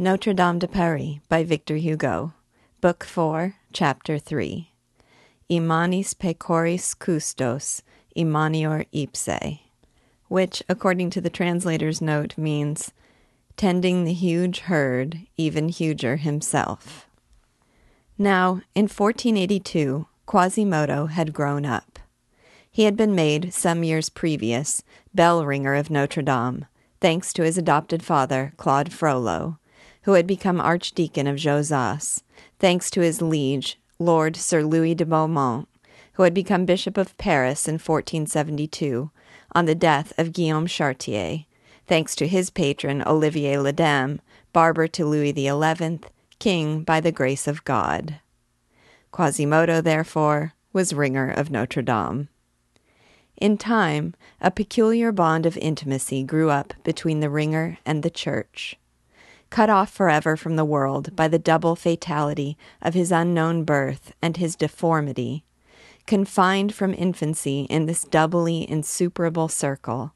Notre Dame de Paris by Victor Hugo, Book 4, Chapter 3. Immanis pecoris custos, immanior ipse, which, according to the translator's note, means tending the huge herd, even huger himself. Now, in 1482, Quasimodo had grown up. He had been made, some years previous, bell ringer of Notre Dame, thanks to his adopted father, Claude Frollo, who had become Archdeacon of Josas, thanks to his liege, Lord Sir Louis de Beaumont, who had become Bishop of Paris in 1472 on the death of Guillaume Chartier, thanks to his patron Olivier le Daim, barber to Louis XI, king by the grace of God. Quasimodo, therefore, was ringer of Notre Dame. In time, a peculiar bond of intimacy grew up between the ringer and the church. Cut off forever from the world by the double fatality of his unknown birth and his deformity, confined from infancy in this doubly insuperable circle,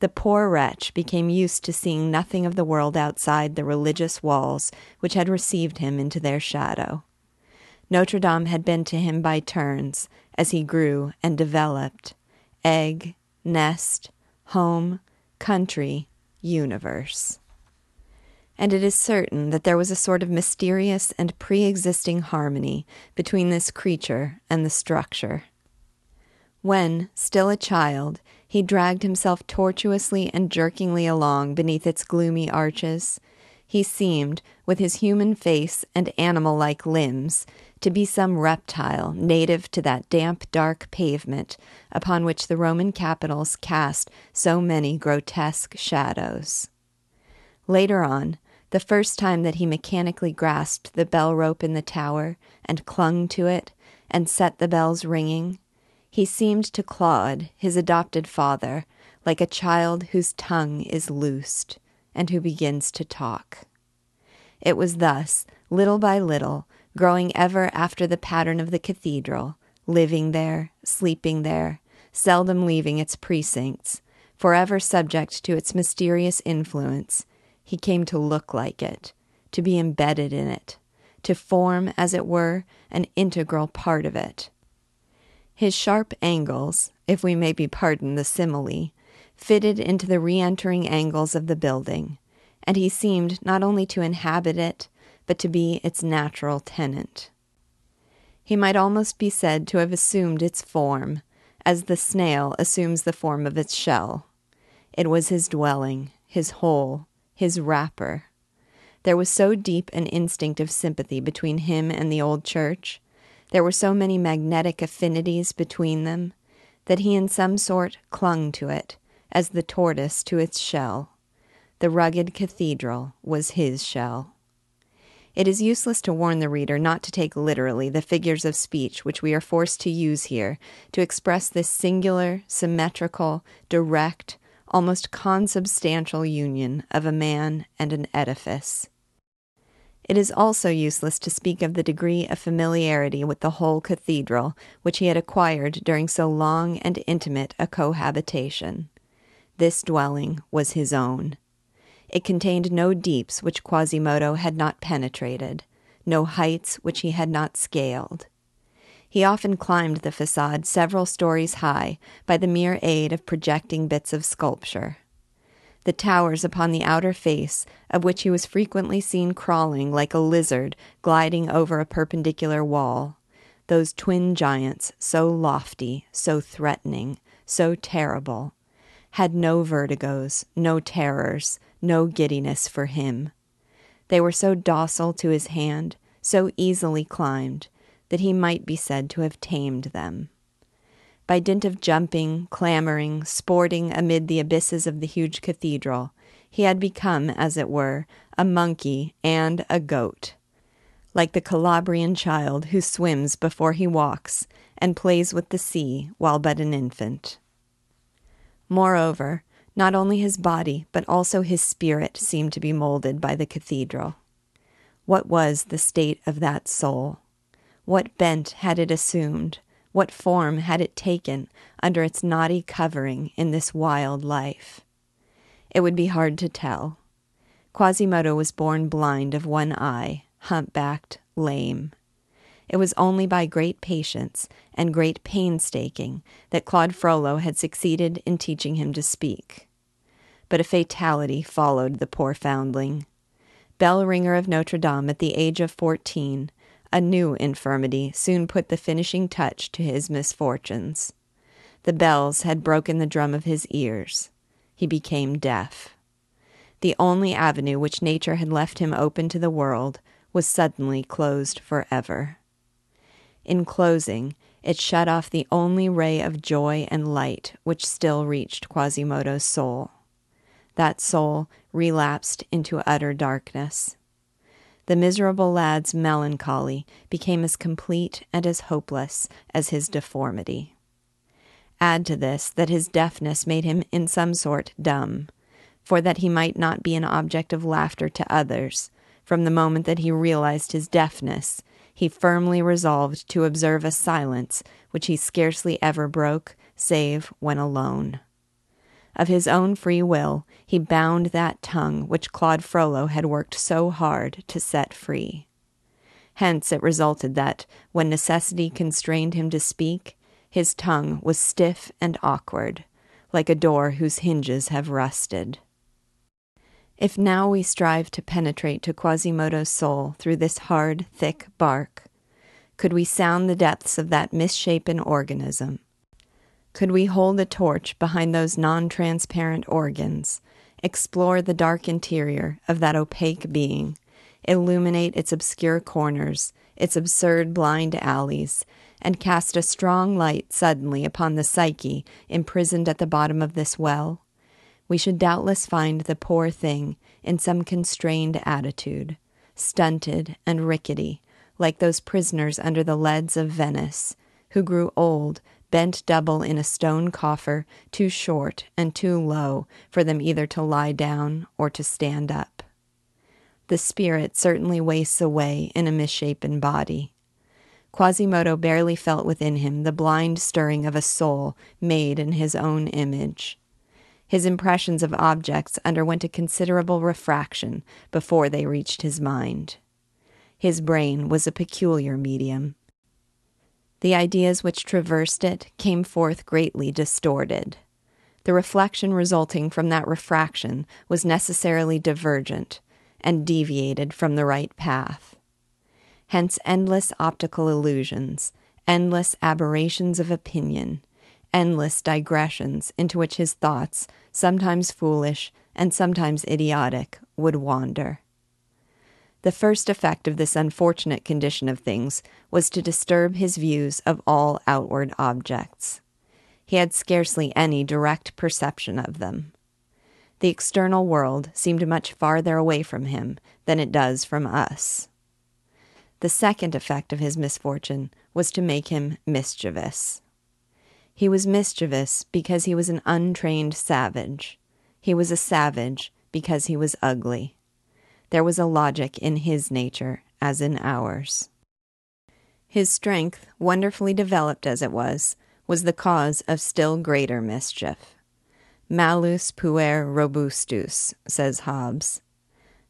the poor wretch became used to seeing nothing of the world outside the religious walls which had received him into their shadow. Notre Dame had been to him by turns, as he grew and developed egg, nest, home, country, universe. And it is certain that there was a sort of mysterious and pre existing harmony between this creature and the structure. When, still a child, he dragged himself tortuously and jerkingly along beneath its gloomy arches, he seemed, with his human face and animal like limbs, to be some reptile native to that damp, dark pavement upon which the Roman capitals cast so many grotesque shadows. Later on, the first time that he mechanically grasped the bell rope in the tower and clung to it and set the bells ringing, he seemed to Claude, his adopted father, like a child whose tongue is loosed and who begins to talk. It was thus, little by little, growing ever after the pattern of the cathedral, living there, sleeping there, seldom leaving its precincts, forever subject to its mysterious influence, he came to look like it, to be embedded in it, to form, as it were, an integral part of it. His sharp angles, if we may be pardoned the simile, fitted into the re entering angles of the building, and he seemed not only to inhabit it, but to be its natural tenant. He might almost be said to have assumed its form, as the snail assumes the form of its shell. It was his dwelling, his hole, his wrapper. There was so deep an instinct of sympathy between him and the old church, there were so many magnetic affinities between them, that he in some sort clung to it, as the tortoise to its shell. The rugged cathedral was his shell. It is useless to warn the reader not to take literally the figures of speech which we are forced to use here to express this singular, symmetrical, direct, almost consubstantial union of a man and an edifice. It is also useless to speak of the degree of familiarity with the whole cathedral which he had acquired during so long and intimate a cohabitation. This dwelling was his own. It contained no deeps which Quasimodo had not penetrated, no heights which he had not scaled. He often climbed the facade several stories high by the mere aid of projecting bits of sculpture. The towers upon the outer face, of which he was frequently seen crawling like a lizard gliding over a perpendicular wall, those twin giants, so lofty, so threatening, so terrible, had no vertigos, no terrors, no giddiness for him. They were so docile to his hand, so easily climbed, that he might be said to have tamed them. By dint of jumping, clambering, sporting amid the abysses of the huge cathedral, he had become, as it were, a monkey and a goat. Like the Calabrian child who swims before he walks and plays with the sea while but an infant. Moreover, not only his body, but also his spirit seemed to be molded by the cathedral. What was the state of that soul? What bent had it assumed? What form had it taken under its knotty covering in this wild life? It would be hard to tell. Quasimodo was born blind of one eye, humpbacked, lame. It was only by great patience and great painstaking that Claude Frollo had succeeded in teaching him to speak. But a fatality followed the poor foundling. Bell ringer of Notre Dame at the age of fourteen, a new infirmity soon put the finishing touch to his misfortunes. The bells had broken the drum of his ears. He became deaf. The only avenue which nature had left him open to the world was suddenly closed forever. In closing, it shut off the only ray of joy and light which still reached Quasimodo's soul. That soul relapsed into utter darkness. The miserable lad's melancholy became as complete and as hopeless as his deformity. Add to this that his deafness made him in some sort dumb, for that he might not be an object of laughter to others, from the moment that he realized his deafness, he firmly resolved to observe a silence which he scarcely ever broke, save when alone. Of his own free will, he bound that tongue which Claude Frollo had worked so hard to set free. Hence it resulted that, when necessity constrained him to speak, his tongue was stiff and awkward, like a door whose hinges have rusted. If now we strive to penetrate to Quasimodo's soul through this hard, thick bark, could we sound the depths of that misshapen organism? Could we hold a torch behind those non transparent organs, explore the dark interior of that opaque being, illuminate its obscure corners, its absurd blind alleys, and cast a strong light suddenly upon the psyche imprisoned at the bottom of this well, we should doubtless find the poor thing in some constrained attitude, stunted and rickety, like those prisoners under the leads of Venice, who grew old, bent double in a stone coffer, too short and too low for them either to lie down or to stand up. The spirit certainly wastes away in a misshapen body. Quasimodo barely felt within him the blind stirring of a soul made in his own image. His impressions of objects underwent a considerable refraction before they reached his mind. His brain was a peculiar medium. The ideas which traversed it came forth greatly distorted. The reflection resulting from that refraction was necessarily divergent and deviated from the right path. Hence, endless optical illusions, endless aberrations of opinion, endless digressions into which his thoughts, sometimes foolish and sometimes idiotic, would wander. The first effect of this unfortunate condition of things was to disturb his views of all outward objects. He had scarcely any direct perception of them. The external world seemed much farther away from him than it does from us. The second effect of his misfortune was to make him mischievous. He was mischievous because he was an untrained savage. He was a savage because he was ugly. There was a logic in his nature as in ours. His strength, wonderfully developed as it was, was the cause of still greater mischief. Malus puer robustus, says Hobbes.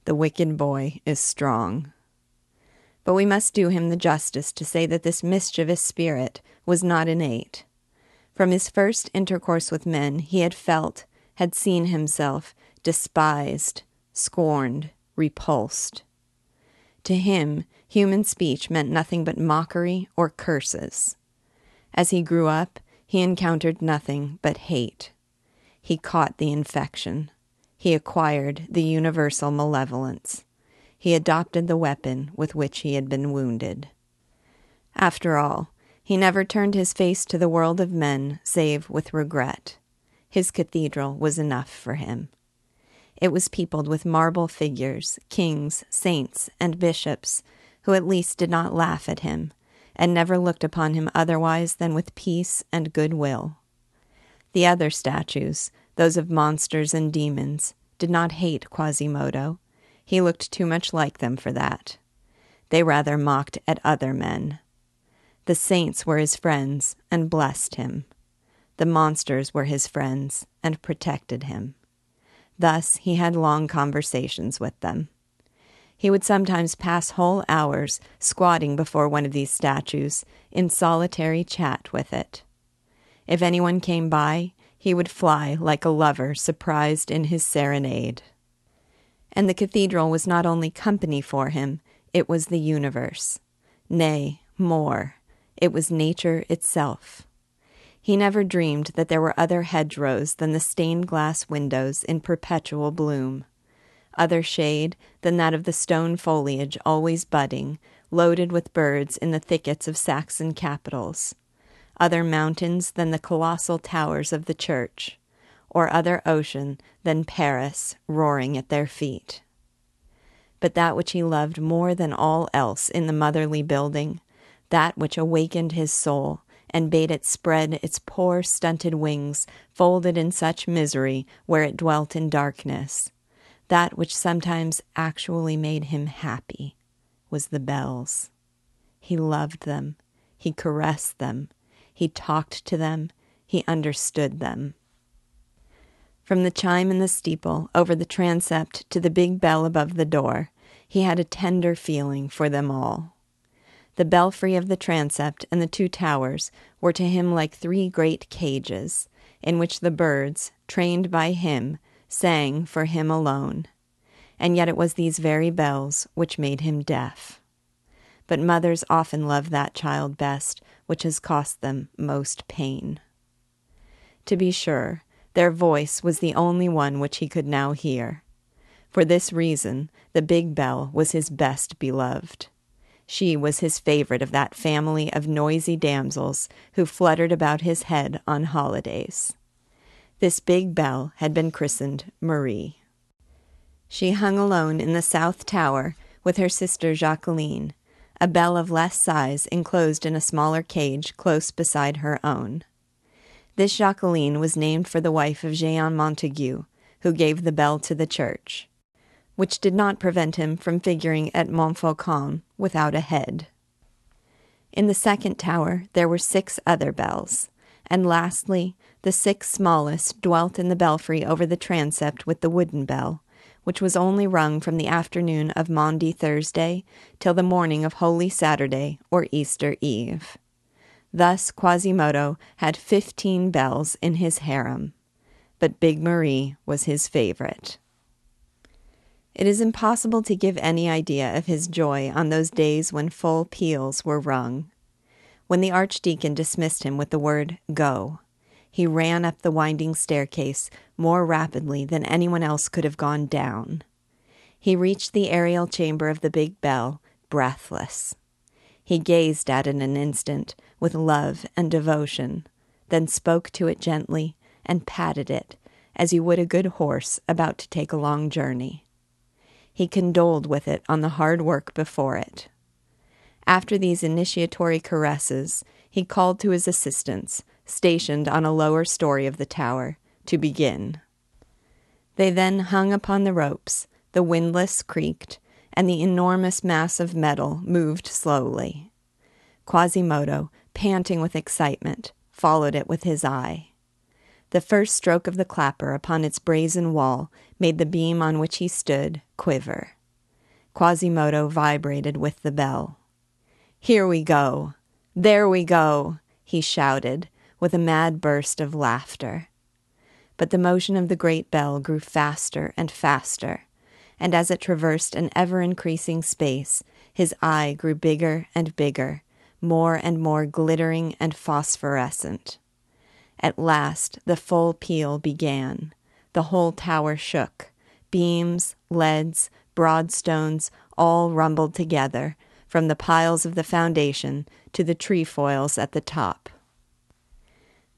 The wicked boy is strong. But we must do him the justice to say that this mischievous spirit was not innate. From his first intercourse with men, he had felt, had seen himself despised, scorned, repulsed. To him, human speech meant nothing but mockery or curses. As he grew up, he encountered nothing but hate. He caught the infection. He acquired the universal malevolence. He adopted the weapon with which he had been wounded. After all, he never turned his face to the world of men save with regret. His cathedral was enough for him. It was peopled with marble figures, kings, saints, and bishops, who at least did not laugh at him, and never looked upon him otherwise than with peace and good will. The other statues, those of monsters and demons, did not hate Quasimodo. He looked too much like them for that. They rather mocked at other men. The saints were his friends and blessed him. The monsters were his friends and protected him. Thus he had long conversations with them. He would sometimes pass whole hours squatting before one of these statues in solitary chat with it. If anyone came by, he would fly like a lover surprised in his serenade. And the cathedral was not only company for him, it was the universe. Nay, more, it was nature itself. He never dreamed that there were other hedgerows than the stained glass windows in perpetual bloom, other shade than that of the stone foliage always budding, loaded with birds in the thickets of Saxon capitals, other mountains than the colossal towers of the church, or other ocean than Paris roaring at their feet. But that which he loved more than all else in the motherly building, that which awakened his soul, and bade it spread its poor stunted wings, folded in such misery where it dwelt in darkness. That which sometimes actually made him happy was the bells. He loved them, he caressed them, he talked to them, he understood them. From the chime in the steeple over the transept to the big bell above the door, he had a tender feeling for them all. The belfry of the transept and the two towers were to him like three great cages, in which the birds, trained by him, sang for him alone. And yet it was these very bells which made him deaf. But mothers often love that child best which has cost them most pain. To be sure, their voice was the only one which he could now hear. For this reason, the big bell was his best beloved. She was his favorite of that family of noisy damsels who fluttered about his head on holidays. This big bell had been christened Marie. She hung alone in the south tower with her sister Jacqueline, a bell of less size enclosed in a smaller cage close beside her own. This Jacqueline was named for the wife of Jehan Montague, who gave the bell to the church which did not prevent him from figuring at Montfaucon without a head. In the second tower there were six other bells, and lastly, the six smallest dwelt in the belfry over the transept with the wooden bell, which was only rung from the afternoon of Maundy Thursday till the morning of Holy Saturday or Easter Eve. Thus Quasimodo had fifteen bells in his harem, but Big Marie was his favorite. It is impossible to give any idea of his joy on those days when full peals were rung. When the archdeacon dismissed him with the word go, he ran up the winding staircase more rapidly than anyone else could have gone down. He reached the aerial chamber of the big bell, breathless. He gazed at it an instant with love and devotion, then spoke to it gently and patted it as you would a good horse about to take a long journey he condoled with it on the hard work before it. After these initiatory caresses, he called to his assistants, stationed on a lower story of the tower, to begin. They then hung upon the ropes, the windlass creaked, and the enormous mass of metal moved slowly. Quasimodo, panting with excitement, followed it with his eye. The first stroke of the clapper upon its brazen wall made the beam on which he stood quiver. Quasimodo vibrated with the bell. Here we go! There we go! he shouted, with a mad burst of laughter. But the motion of the great bell grew faster and faster, and as it traversed an ever increasing space, his eye grew bigger and bigger, more and more glittering and phosphorescent. At last the full peal began. The whole tower shook. Beams, leads, broad stones all rumbled together, from the piles of the foundation to the trefoils at the top.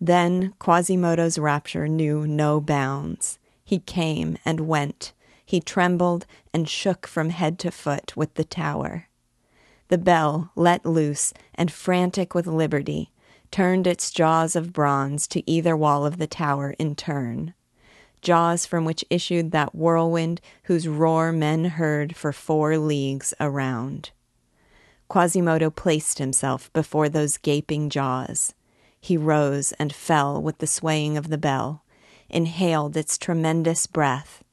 Then Quasimodo's rapture knew no bounds. He came and went. He trembled and shook from head to foot with the tower. The bell, let loose and frantic with liberty, turned its jaws of bronze to either wall of the tower in turn. Jaws from which issued that whirlwind whose roar men heard for four leagues around. Quasimodo placed himself before those gaping jaws. He rose and fell with the swaying of the bell, inhaled its tremendous breath,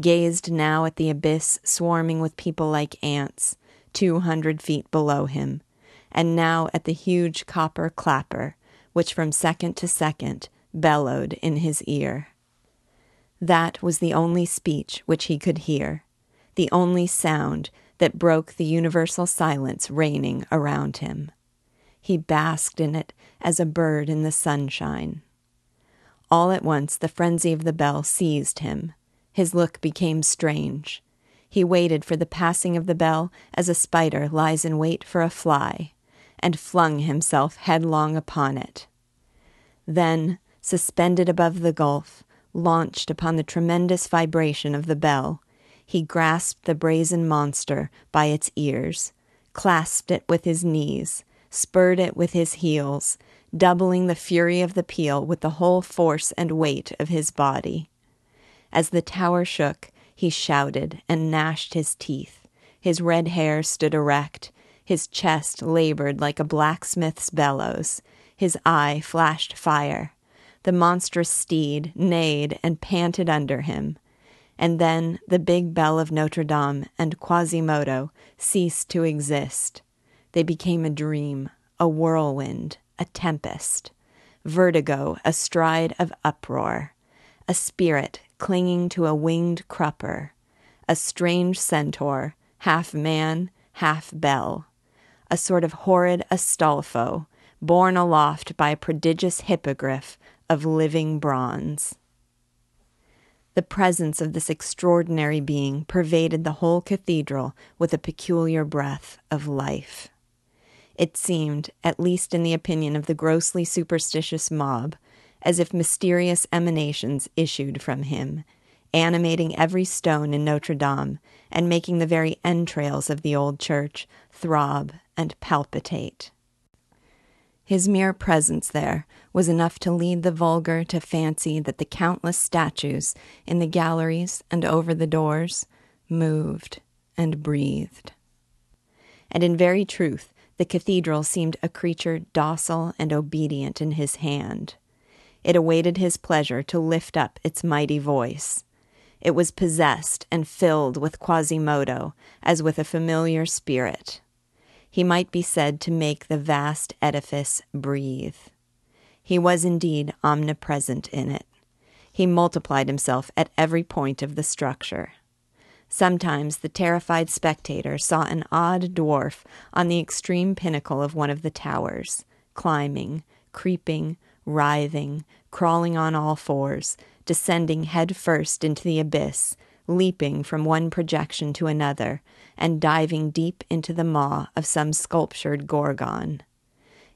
gazed now at the abyss swarming with people like ants, two hundred feet below him, and now at the huge copper clapper, which from second to second bellowed in his ear. That was the only speech which he could hear, the only sound that broke the universal silence reigning around him. He basked in it as a bird in the sunshine. All at once the frenzy of the bell seized him. His look became strange. He waited for the passing of the bell as a spider lies in wait for a fly, and flung himself headlong upon it. Then, suspended above the gulf, launched upon the tremendous vibration of the bell, he grasped the brazen monster by its ears, clasped it with his knees, spurred it with his heels, doubling the fury of the peal with the whole force and weight of his body. As the tower shook, he shouted and gnashed his teeth. His red hair stood erect. His chest labored like a blacksmith's bellows. His eye flashed fire. The monstrous steed neighed and panted under him. And then the big bell of Notre Dame and Quasimodo ceased to exist. They became a dream, a whirlwind, a tempest, vertigo astride of uproar, a spirit clinging to a winged crupper, a strange centaur, half man, half bell, a sort of horrid Astolpho, borne aloft by a prodigious hippogriff of living bronze. The presence of this extraordinary being pervaded the whole cathedral with a peculiar breath of life. It seemed, at least in the opinion of the grossly superstitious mob, as if mysterious emanations issued from him, animating every stone in Notre Dame and making the very entrails of the old church throb and palpitate. His mere presence there was enough to lead the vulgar to fancy that the countless statues in the galleries and over the doors moved and breathed. And in very truth, the cathedral seemed a creature docile and obedient in his hand. It awaited his pleasure to lift up its mighty voice. It was possessed and filled with Quasimodo as with a familiar spirit. He might be said to make the vast edifice breathe. He was indeed omnipresent in it. He multiplied himself at every point of the structure. Sometimes the terrified spectator saw an odd dwarf on the extreme pinnacle of one of the towers, climbing, creeping, writhing, crawling on all fours, descending head first into the abyss, leaping from one projection to another, and diving deep into the maw of some sculptured gorgon.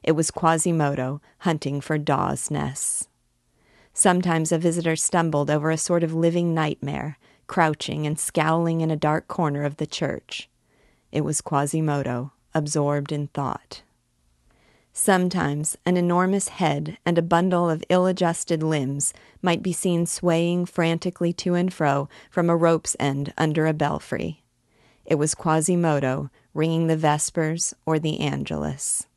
It was Quasimodo hunting for daws' nests. Sometimes a visitor stumbled over a sort of living nightmare, crouching and scowling in a dark corner of the church. It was Quasimodo, absorbed in thought. Sometimes an enormous head and a bundle of ill adjusted limbs might be seen swaying frantically to and fro from a rope's end under a belfry. It was Quasimodo ringing the Vespers or the Angelus.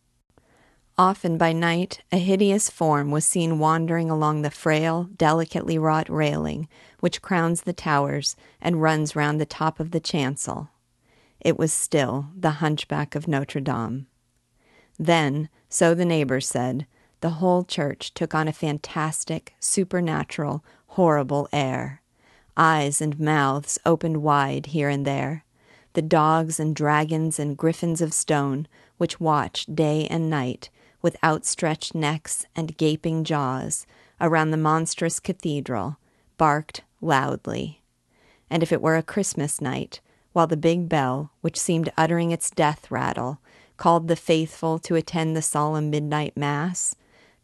Often by night, a hideous form was seen wandering along the frail, delicately wrought railing which crowns the towers and runs round the top of the chancel. It was still the hunchback of Notre Dame. Then, so the neighbors said, the whole church took on a fantastic, supernatural, horrible air. Eyes and mouths opened wide here and there. The dogs and dragons and griffins of stone, which watched day and night, with outstretched necks and gaping jaws, around the monstrous cathedral, barked loudly. And if it were a Christmas night, while the big bell, which seemed uttering its death rattle, called the faithful to attend the solemn midnight mass,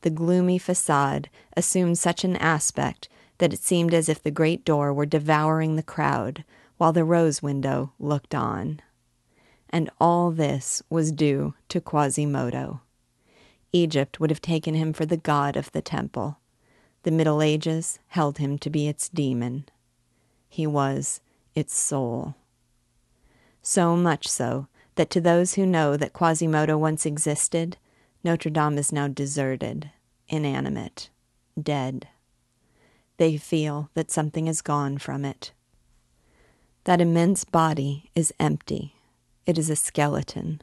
the gloomy facade assumed such an aspect that it seemed as if the great door were devouring the crowd, while the rose window looked on. And all this was due to Quasimodo. Egypt would have taken him for the god of the temple. The Middle Ages held him to be its demon. He was its soul. So much so that to those who know that Quasimodo once existed, Notre Dame is now deserted, inanimate, dead. They feel that something is gone from it. That immense body is empty. It is a skeleton.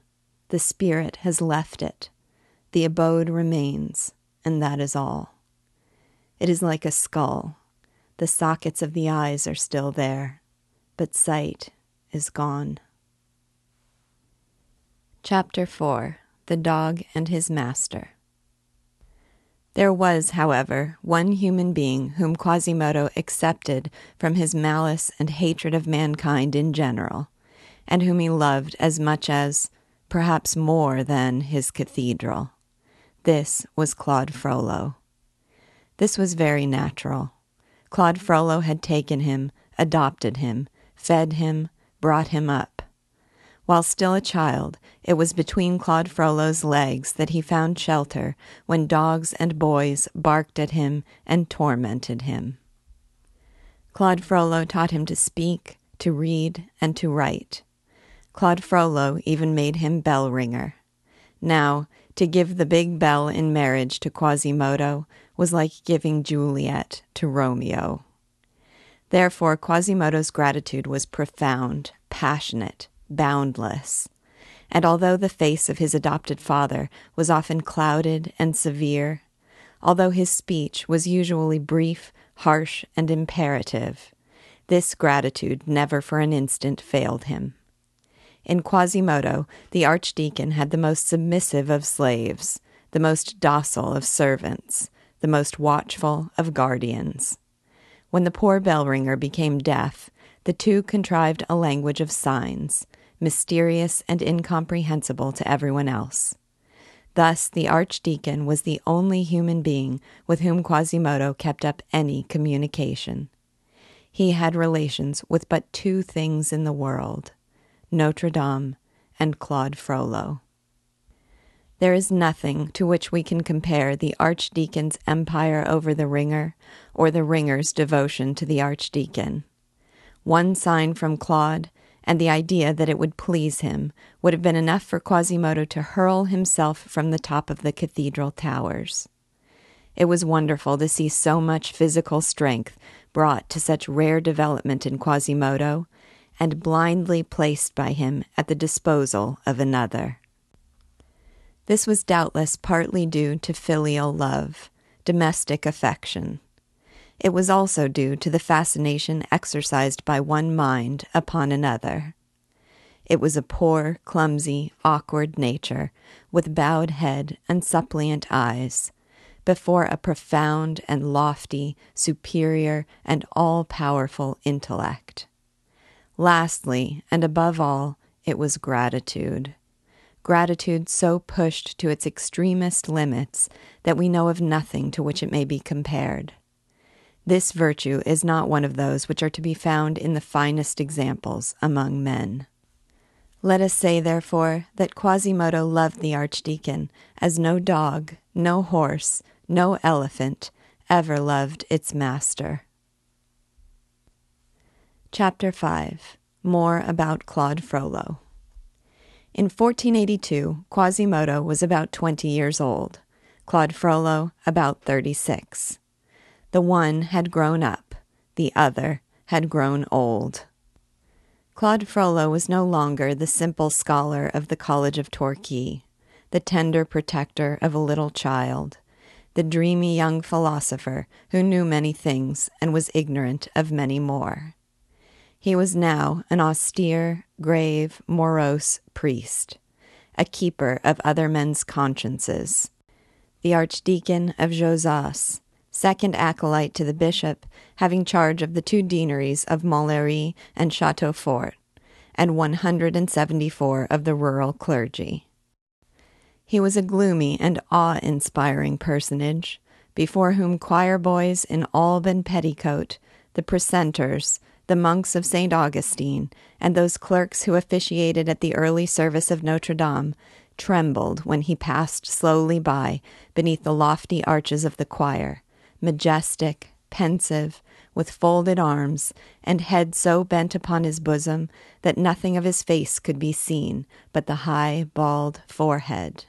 The spirit has left it. The abode remains, and that is all. It is like a skull. The sockets of the eyes are still there, but sight is gone. Chapter 4 The Dog and His Master. There was, however, one human being whom Quasimodo accepted from his malice and hatred of mankind in general, and whom he loved as much as, perhaps more than, his cathedral. This was Claude Frollo. This was very natural. Claude Frollo had taken him, adopted him, fed him, brought him up. While still a child, it was between Claude Frollo's legs that he found shelter when dogs and boys barked at him and tormented him. Claude Frollo taught him to speak, to read, and to write. Claude Frollo even made him bell ringer. Now, to give the big bell in marriage to Quasimodo was like giving Juliet to Romeo. Therefore, Quasimodo's gratitude was profound, passionate, boundless and although the face of his adopted father was often clouded and severe, although his speech was usually brief, harsh, and imperative, this gratitude never for an instant failed him. In Quasimodo, the archdeacon had the most submissive of slaves, the most docile of servants, the most watchful of guardians. When the poor bell ringer became deaf, the two contrived a language of signs, mysterious and incomprehensible to everyone else. Thus, the archdeacon was the only human being with whom Quasimodo kept up any communication. He had relations with but two things in the world Notre Dame and Claude Frollo. There is nothing to which we can compare the archdeacon's empire over the ringer or the ringer's devotion to the archdeacon. One sign from Claude, and the idea that it would please him would have been enough for Quasimodo to hurl himself from the top of the cathedral towers. It was wonderful to see so much physical strength brought to such rare development in Quasimodo and blindly placed by him at the disposal of another. This was doubtless partly due to filial love, domestic affection. It was also due to the fascination exercised by one mind upon another. It was a poor, clumsy, awkward nature, with bowed head and suppliant eyes, before a profound and lofty, superior, and all powerful intellect. Lastly, and above all, it was gratitude. Gratitude so pushed to its extremest limits that we know of nothing to which it may be compared. This virtue is not one of those which are to be found in the finest examples among men. Let us say, therefore, that Quasimodo loved the archdeacon as no dog, no horse, no elephant ever loved its master. Chapter 5 More about Claude Frollo. In 1482, Quasimodo was about 20 years old, Claude Frollo about 36. The one had grown up, the other had grown old. Claude Frollo was no longer the simple scholar of the College of Torchi, the tender protector of a little child, the dreamy young philosopher who knew many things and was ignorant of many more. He was now an austere, grave, morose priest, a keeper of other men's consciences, the archdeacon of Josas, second acolyte to the bishop, having charge of the two deaneries of Montlhéry and Châteaufort, and 174 of the rural clergy. He was a gloomy and awe inspiring personage, before whom choir boys in alb and petticoat, the precentors, the monks of St. Augustine, and those clerks who officiated at the early service of Notre Dame trembled when he passed slowly by beneath the lofty arches of the choir majestic, pensive, with folded arms, and head so bent upon his bosom that nothing of his face could be seen but the high, bald forehead.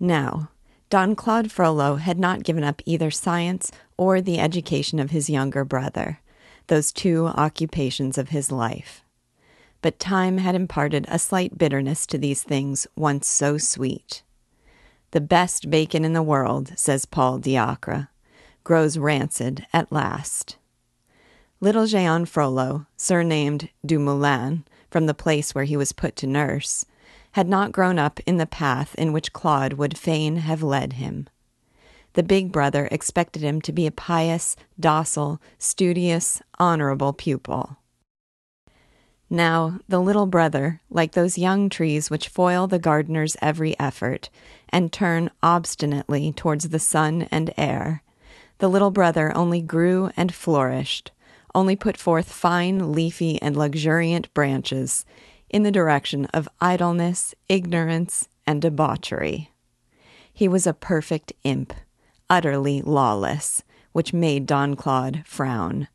Now, Don Claude Frollo had not given up either science or the education of his younger brother, those two occupations of his life. But time had imparted a slight bitterness to these things once so sweet. The best bacon in the world, says Paul Diacre, grows rancid at last. Little Jehan Frollo, surnamed Dumoulin, from the place where he was put to nurse, had not grown up in the path in which Claude would fain have led him. The big brother expected him to be a pious, docile, studious, honorable pupil. Now, the little brother, like those young trees which foil the gardener's every effort and turn obstinately towards the sun and air, the little brother only grew and flourished, only put forth fine, leafy, and luxuriant branches in the direction of idleness, ignorance, and debauchery. He was a perfect imp, utterly lawless, which made Don Claude frown,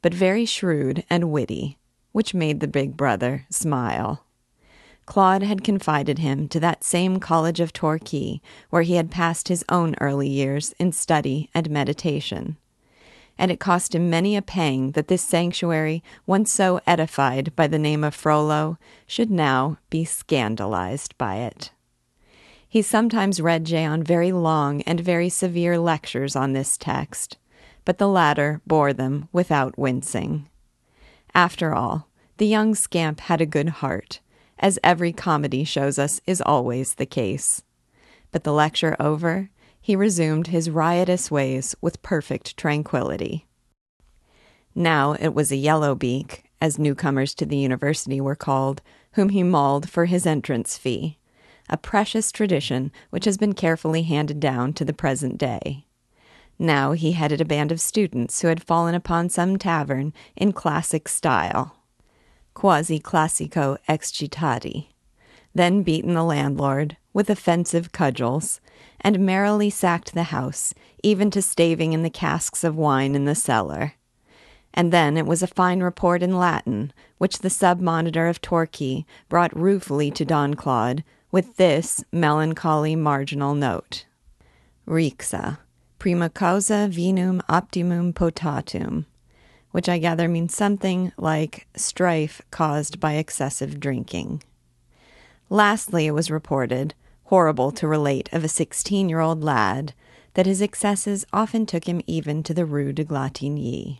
but very shrewd and witty, which made the big brother smile. Claude had confided him to that same college of Torchi where he had passed his own early years in study and meditation and it cost him many a pang that this sanctuary, once so edified by the name of Frollo, should now be scandalized by it. He sometimes read Jehan very long and very severe lectures on this text, but the latter bore them without wincing. After all, the young scamp had a good heart, as every comedy shows us is always the case. But the lecture over, he resumed his riotous ways with perfect tranquillity. Now it was a yellow beak, as newcomers to the university were called, whom he mauled for his entrance fee, a precious tradition which has been carefully handed down to the present day. Now he headed a band of students who had fallen upon some tavern in classic style, quasi classico excitati, then beaten the landlord with offensive cudgels, and merrily sacked the house, even to staving in the casks of wine in the cellar. And then it was a fine report in Latin, which the sub monitor of Torchi brought ruefully to Don Claude, with this melancholy marginal note Rixa, prima causa vinum optimum potatum, which I gather means something like strife caused by excessive drinking. Lastly, it was reported horrible to relate of a sixteen year old lad, that his excesses often took him even to the Rue de Glatigny,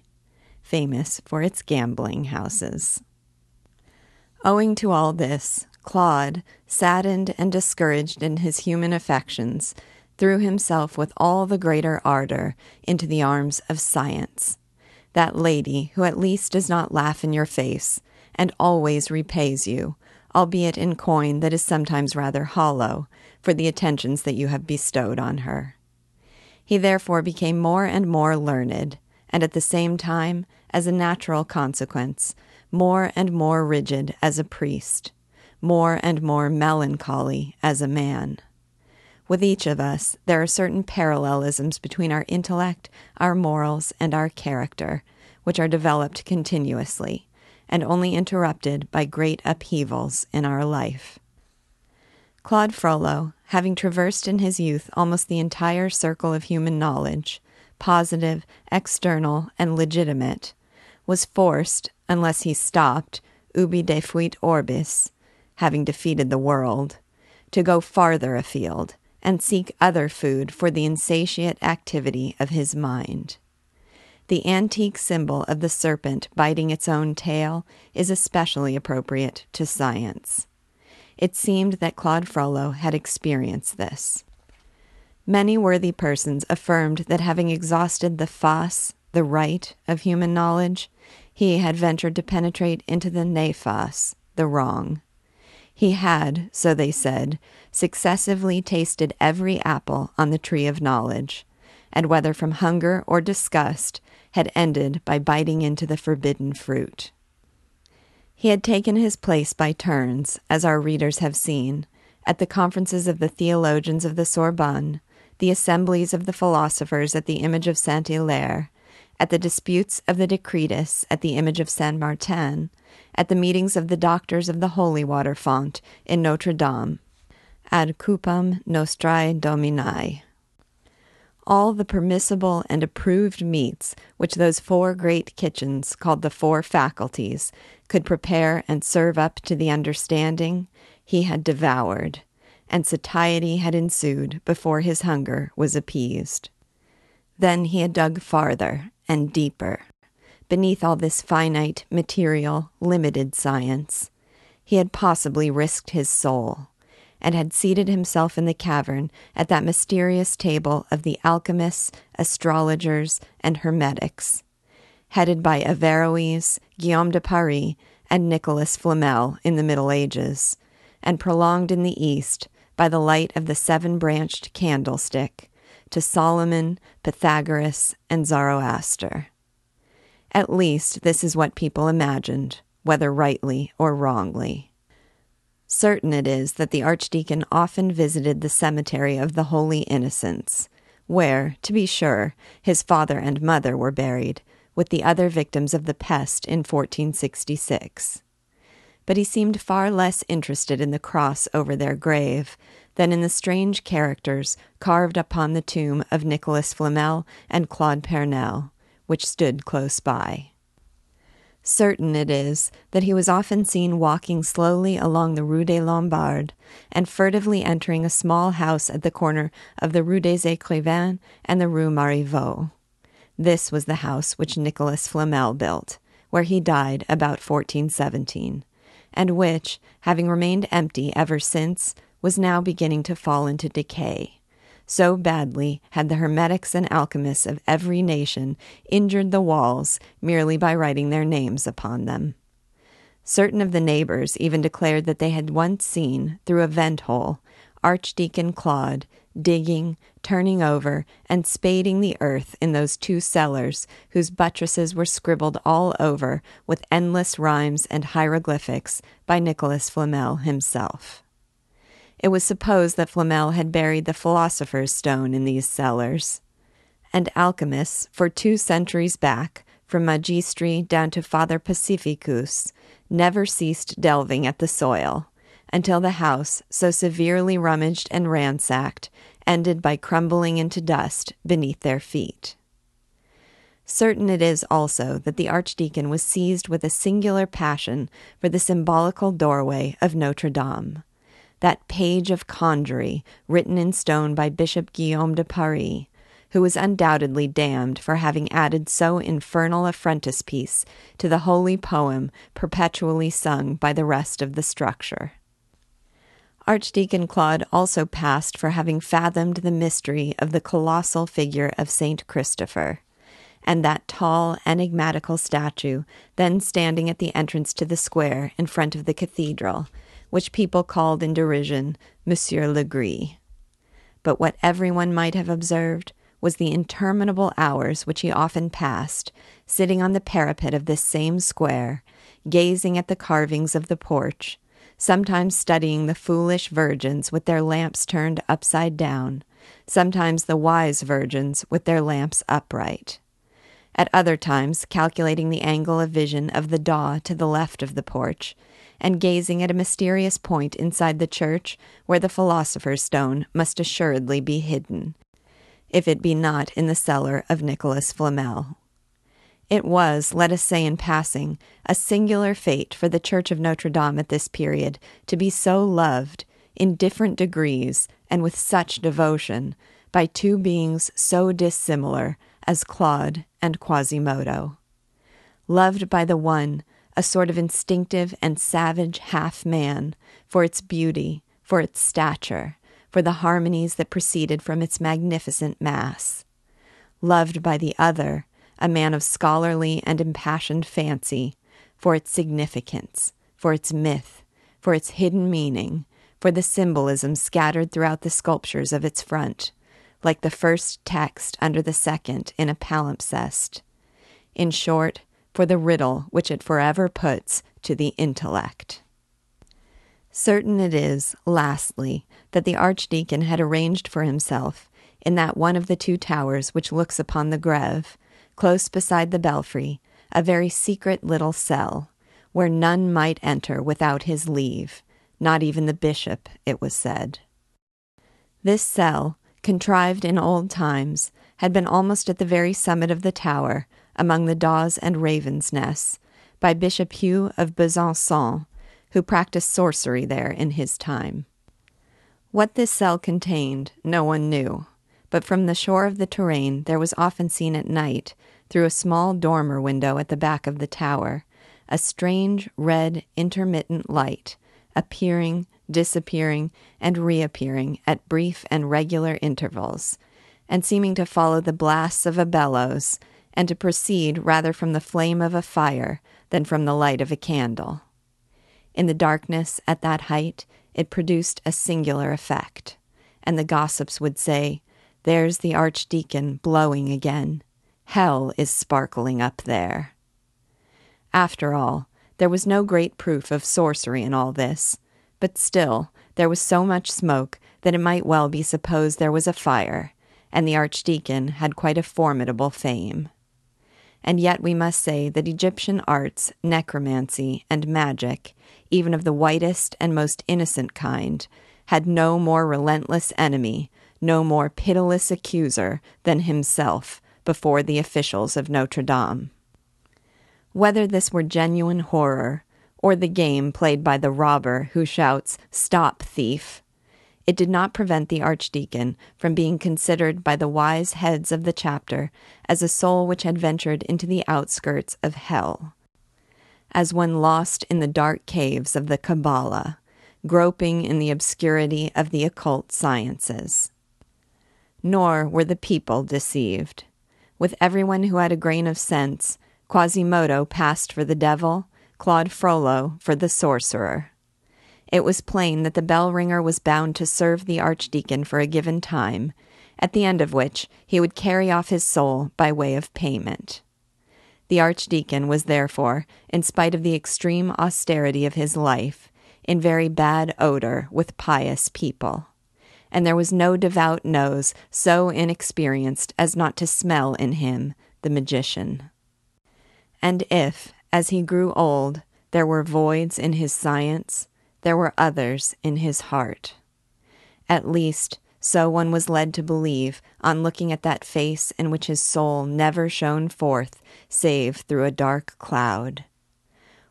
famous for its gambling houses. Owing to all this, Claude, saddened and discouraged in his human affections, threw himself with all the greater ardor into the arms of science, that lady who at least does not laugh in your face and always repays you albeit in coin that is sometimes rather hollow, for the attentions that you have bestowed on her. He therefore became more and more learned, and at the same time, as a natural consequence, more and more rigid as a priest, more and more melancholy as a man. With each of us, there are certain parallelisms between our intellect, our morals, and our character, which are developed continuously, and only interrupted by great upheavals in our life. Claude Frollo, having traversed in his youth almost the entire circle of human knowledge, positive, external, and legitimate, was forced, unless he stopped, ubi defuit orbis, having defeated the world, to go farther afield and seek other food for the insatiate activity of his mind. The antique symbol of the serpent biting its own tail is especially appropriate to science. It seemed that Claude Frollo had experienced this. Many worthy persons affirmed that having exhausted the fas, the right, of human knowledge, he had ventured to penetrate into the nefas, the wrong. He had, so they said, successively tasted every apple on the tree of knowledge, and whether from hunger or disgust, had ended by biting into the forbidden fruit. He had taken his place by turns, as our readers have seen, at the conferences of the theologians of the Sorbonne, the assemblies of the philosophers at the image of Saint Hilaire, at the disputes of the Decretus at the image of Saint Martin, at the meetings of the doctors of the holy water font in Notre Dame, ad cupam nostrae Domini. all the permissible and approved meats which those four great kitchens, called the Four Faculties, could prepare and serve up to the understanding, he had devoured, and satiety had ensued before his hunger was appeased. Then he had dug farther and deeper, beneath all this finite, material, limited science. He had possibly risked his soul and had seated himself in the cavern at that mysterious table of the alchemists, astrologers, and hermetics, headed by Averroes, Guillaume de Paris, and Nicholas Flamel in the Middle Ages, and prolonged in the East by the light of the seven branched candlestick to Solomon, Pythagoras, and Zoroaster. At least this is what people imagined, whether rightly or wrongly. Certain it is that the Archdeacon often visited the cemetery of the Holy Innocents, where, to be sure, his father and mother were buried, with the other victims of the pest in 1466. But he seemed far less interested in the cross over their grave than in the strange characters carved upon the tomb of Nicholas Flamel and Claude Pernelle, which stood close by. Certain it is that he was often seen walking slowly along the Rue des Lombards and furtively entering a small house at the corner of the Rue des Écrivains and the Rue Marivaux. This was the house which Nicholas Flamel built, where he died about 1417, and which, having remained empty ever since, was now beginning to fall into decay. So badly had the hermetics and alchemists of every nation injured the walls merely by writing their names upon them. Certain of the neighbors even declared that they had once seen, through a vent hole, Archdeacon Claude digging, turning over, and spading the earth in those two cellars whose buttresses were scribbled all over with endless rhymes and hieroglyphics by Nicholas Flamel himself. It was supposed that Flamel had buried the philosopher's stone in these cellars. And alchemists, for two centuries back, from Magistri down to Father Pacificus, never ceased delving at the soil, until the house, so severely rummaged and ransacked, ended by crumbling into dust beneath their feet. Certain it is also that the archdeacon was seized with a singular passion for the symbolical doorway of Notre Dame that page of conjury written in stone by Bishop Guillaume de Paris, who was undoubtedly damned for having added so infernal a frontispiece to the holy poem perpetually sung by the rest of the structure. Archdeacon Claude also passed for having fathomed the mystery of the colossal figure of Saint Christopher, and that tall, enigmatical statue then standing at the entrance to the square in front of the cathedral, which people called in derision Monsieur Legris. But what everyone might have observed was the interminable hours which he often passed, sitting on the parapet of this same square, gazing at the carvings of the porch, sometimes studying the foolish virgins with their lamps turned upside down, sometimes the wise virgins with their lamps upright. At other times, calculating the angle of vision of the daw to the left of the porch, and gazing at a mysterious point inside the church where the philosopher's stone must assuredly be hidden, if it be not in the cellar of Nicholas Flamel. It was, let us say in passing, a singular fate for the Church of Notre Dame at this period to be so loved, in different degrees and with such devotion, by two beings so dissimilar as Claude and Quasimodo. Loved by the one, a sort of instinctive and savage half man, for its beauty, for its stature, for the harmonies that proceeded from its magnificent mass. Loved by the other, a man of scholarly and impassioned fancy, for its significance, for its myth, for its hidden meaning, for the symbolism scattered throughout the sculptures of its front, like the first text under the second in a palimpsest. In short, for the riddle which it forever puts to the intellect. Certain it is, lastly, that the Archdeacon had arranged for himself, in that one of the two towers which looks upon the Greve, close beside the belfry, a very secret little cell, where none might enter without his leave, not even the bishop, it was said. This cell, contrived in old times, had been almost at the very summit of the tower, among the daws and ravens' nests, by Bishop Hugh of Besançon, who practiced sorcery there in his time. What this cell contained, no one knew, but from the shore of the Terrain there was often seen at night, through a small dormer window at the back of the tower, a strange red intermittent light, appearing, disappearing, and reappearing at brief and regular intervals, and seeming to follow the blasts of a bellows, and to proceed rather from the flame of a fire than from the light of a candle. In the darkness at that height, it produced a singular effect, and the gossips would say, There's the archdeacon blowing again. Hell is sparkling up there. After all, there was no great proof of sorcery in all this, but still there was so much smoke that it might well be supposed there was a fire, and the archdeacon had quite a formidable fame. And yet we must say that Egyptian arts, necromancy, and magic, even of the whitest and most innocent kind, had no more relentless enemy, no more pitiless accuser than himself before the officials of Notre Dame. Whether this were genuine horror, or the game played by the robber who shouts, Stop, thief! It did not prevent the archdeacon from being considered by the wise heads of the chapter as a soul which had ventured into the outskirts of hell, as one lost in the dark caves of the Kabbalah, groping in the obscurity of the occult sciences. Nor were the people deceived. With everyone who had a grain of sense, Quasimodo passed for the devil, Claude Frollo for the sorcerer. It was plain that the bell ringer was bound to serve the archdeacon for a given time, at the end of which he would carry off his soul by way of payment. The archdeacon was therefore, in spite of the extreme austerity of his life, in very bad odor with pious people. And there was no devout nose so inexperienced as not to smell in him the magician. And if, as he grew old, there were voids in his science, there were others in his heart. At least, so one was led to believe on looking at that face in which his soul never shone forth save through a dark cloud.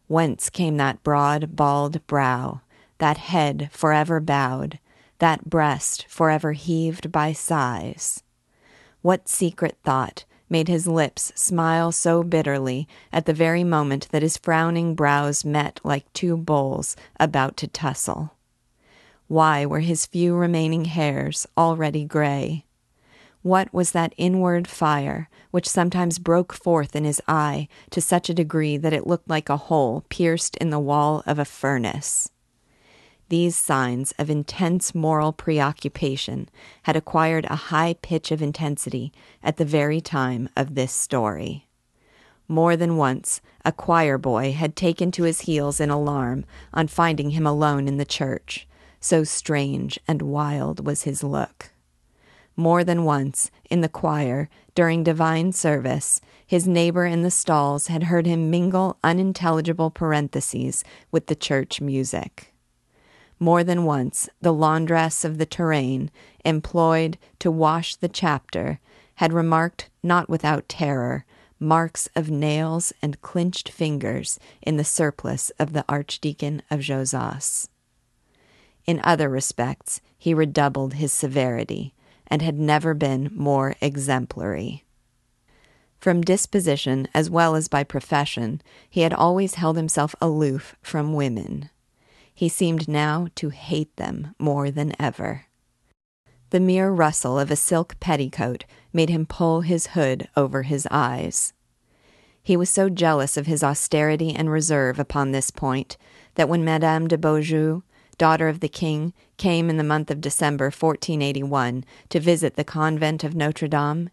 Whence came that broad, bald brow, that head forever bowed, that breast forever heaved by sighs? What secret thought made his lips smile so bitterly at the very moment that his frowning brows met like two bulls about to tussle. Why were his few remaining hairs already gray? What was that inward fire which sometimes broke forth in his eye to such a degree that it looked like a hole pierced in the wall of a furnace? These signs of intense moral preoccupation had acquired a high pitch of intensity at the very time of this story. More than once, a choir boy had taken to his heels in alarm on finding him alone in the church, so strange and wild was his look. More than once, in the choir, during divine service, his neighbor in the stalls had heard him mingle unintelligible parentheses with the church music. More than once, the laundress of the Terrain, employed to wash the chapter, had remarked, not without terror, marks of nails and clinched fingers in the surplice of the Archdeacon of Josas. In other respects, he redoubled his severity, and had never been more exemplary. From disposition as well as by profession, he had always held himself aloof from women. He seemed now to hate them more than ever. The mere rustle of a silk petticoat made him pull his hood over his eyes. He was so jealous of his austerity and reserve upon this point that when Madame de Beaujeu, daughter of the king, came in the month of December 1481 to visit the convent of Notre Dame,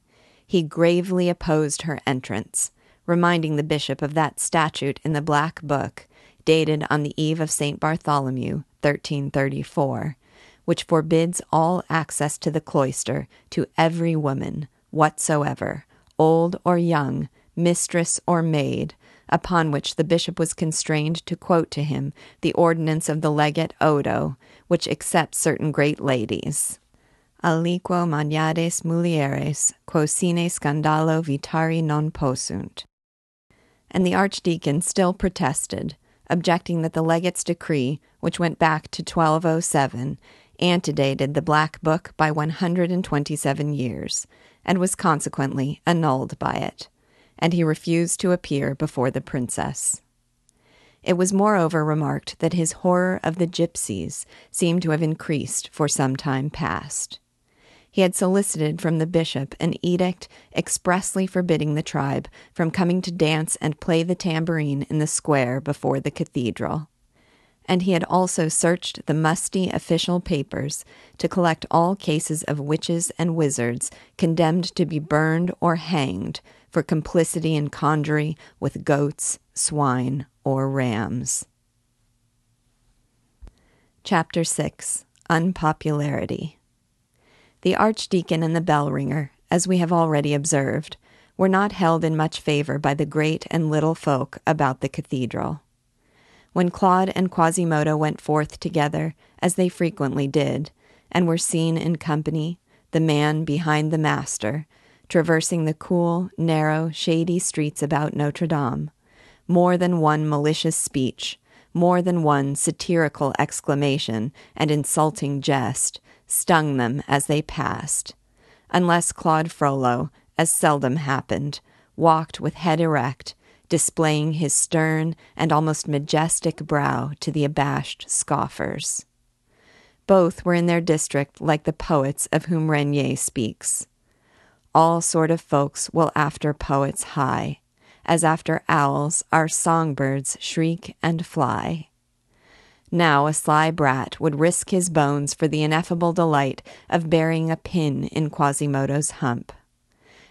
he gravely opposed her entrance, reminding the bishop of that statute in the Black Book dated on the eve of St. Bartholomew, 1334, which forbids all access to the cloister to every woman whatsoever, old or young, mistress or maid, upon which the bishop was constrained to quote to him the ordinance of the legate Odo, which excepts certain great ladies. aliquo magnates mulieres, quo sine scandalo vitari non possunt. And the archdeacon still protested, objecting that the legate's decree, which went back to 1207, antedated the Black Book by 127 years, and was consequently annulled by it, and he refused to appear before the princess. It was moreover remarked that his horror of the gypsies seemed to have increased for some time past. He had solicited from the bishop an edict expressly forbidding the tribe from coming to dance and play the tambourine in the square before the cathedral. And he had also searched the musty official papers to collect all cases of witches and wizards condemned to be burned or hanged for complicity in conjury with goats, swine, or rams. Chapter 6 Unpopularity The archdeacon and the bell ringer, as we have already observed, were not held in much favor by the great and little folk about the cathedral. When Claude and Quasimodo went forth together, as they frequently did, and were seen in company, the man behind the master, traversing the cool, narrow, shady streets about Notre Dame, more than one malicious speech, more than one satirical exclamation and insulting jest stung them as they passed, unless Claude Frollo, as seldom happened, walked with head erect, displaying his stern and almost majestic brow to the abashed scoffers. Both were in their district like the poets of whom Regnier speaks. All sort of folks will after poets high, as after owls our songbirds shriek and fly. Now a sly brat would risk his bones for the ineffable delight of burying a pin in Quasimodo's hump.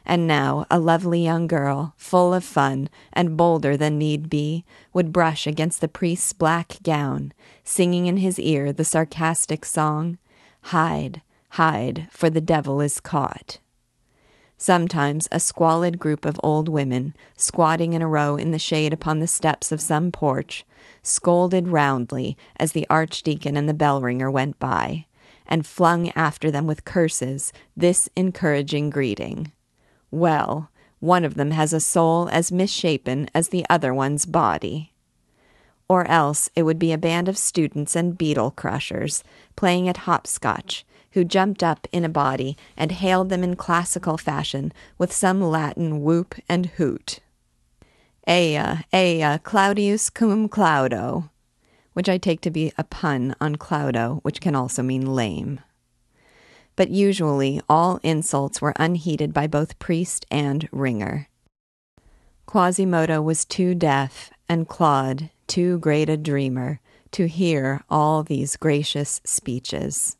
And now a lovely young girl, full of fun and bolder than need be, would brush against the priest's black gown, singing in his ear the sarcastic song, Hide, hide, for the devil is caught. Sometimes a squalid group of old women, squatting in a row in the shade upon the steps of some porch, scolded roundly as the archdeacon and the bell ringer went by, and flung after them with curses this encouraging greeting Well, one of them has a soul as misshapen as the other one's body. Or else it would be a band of students and beetle crushers playing at hopscotch who jumped up in a body and hailed them in classical fashion with some Latin whoop and hoot. Ea, ea, Claudius cum Claudo, which I take to be a pun on Claudo, which can also mean lame. But usually all insults were unheeded by both priest and ringer. Quasimodo was too deaf, and Claude too great a dreamer, to hear all these gracious speeches.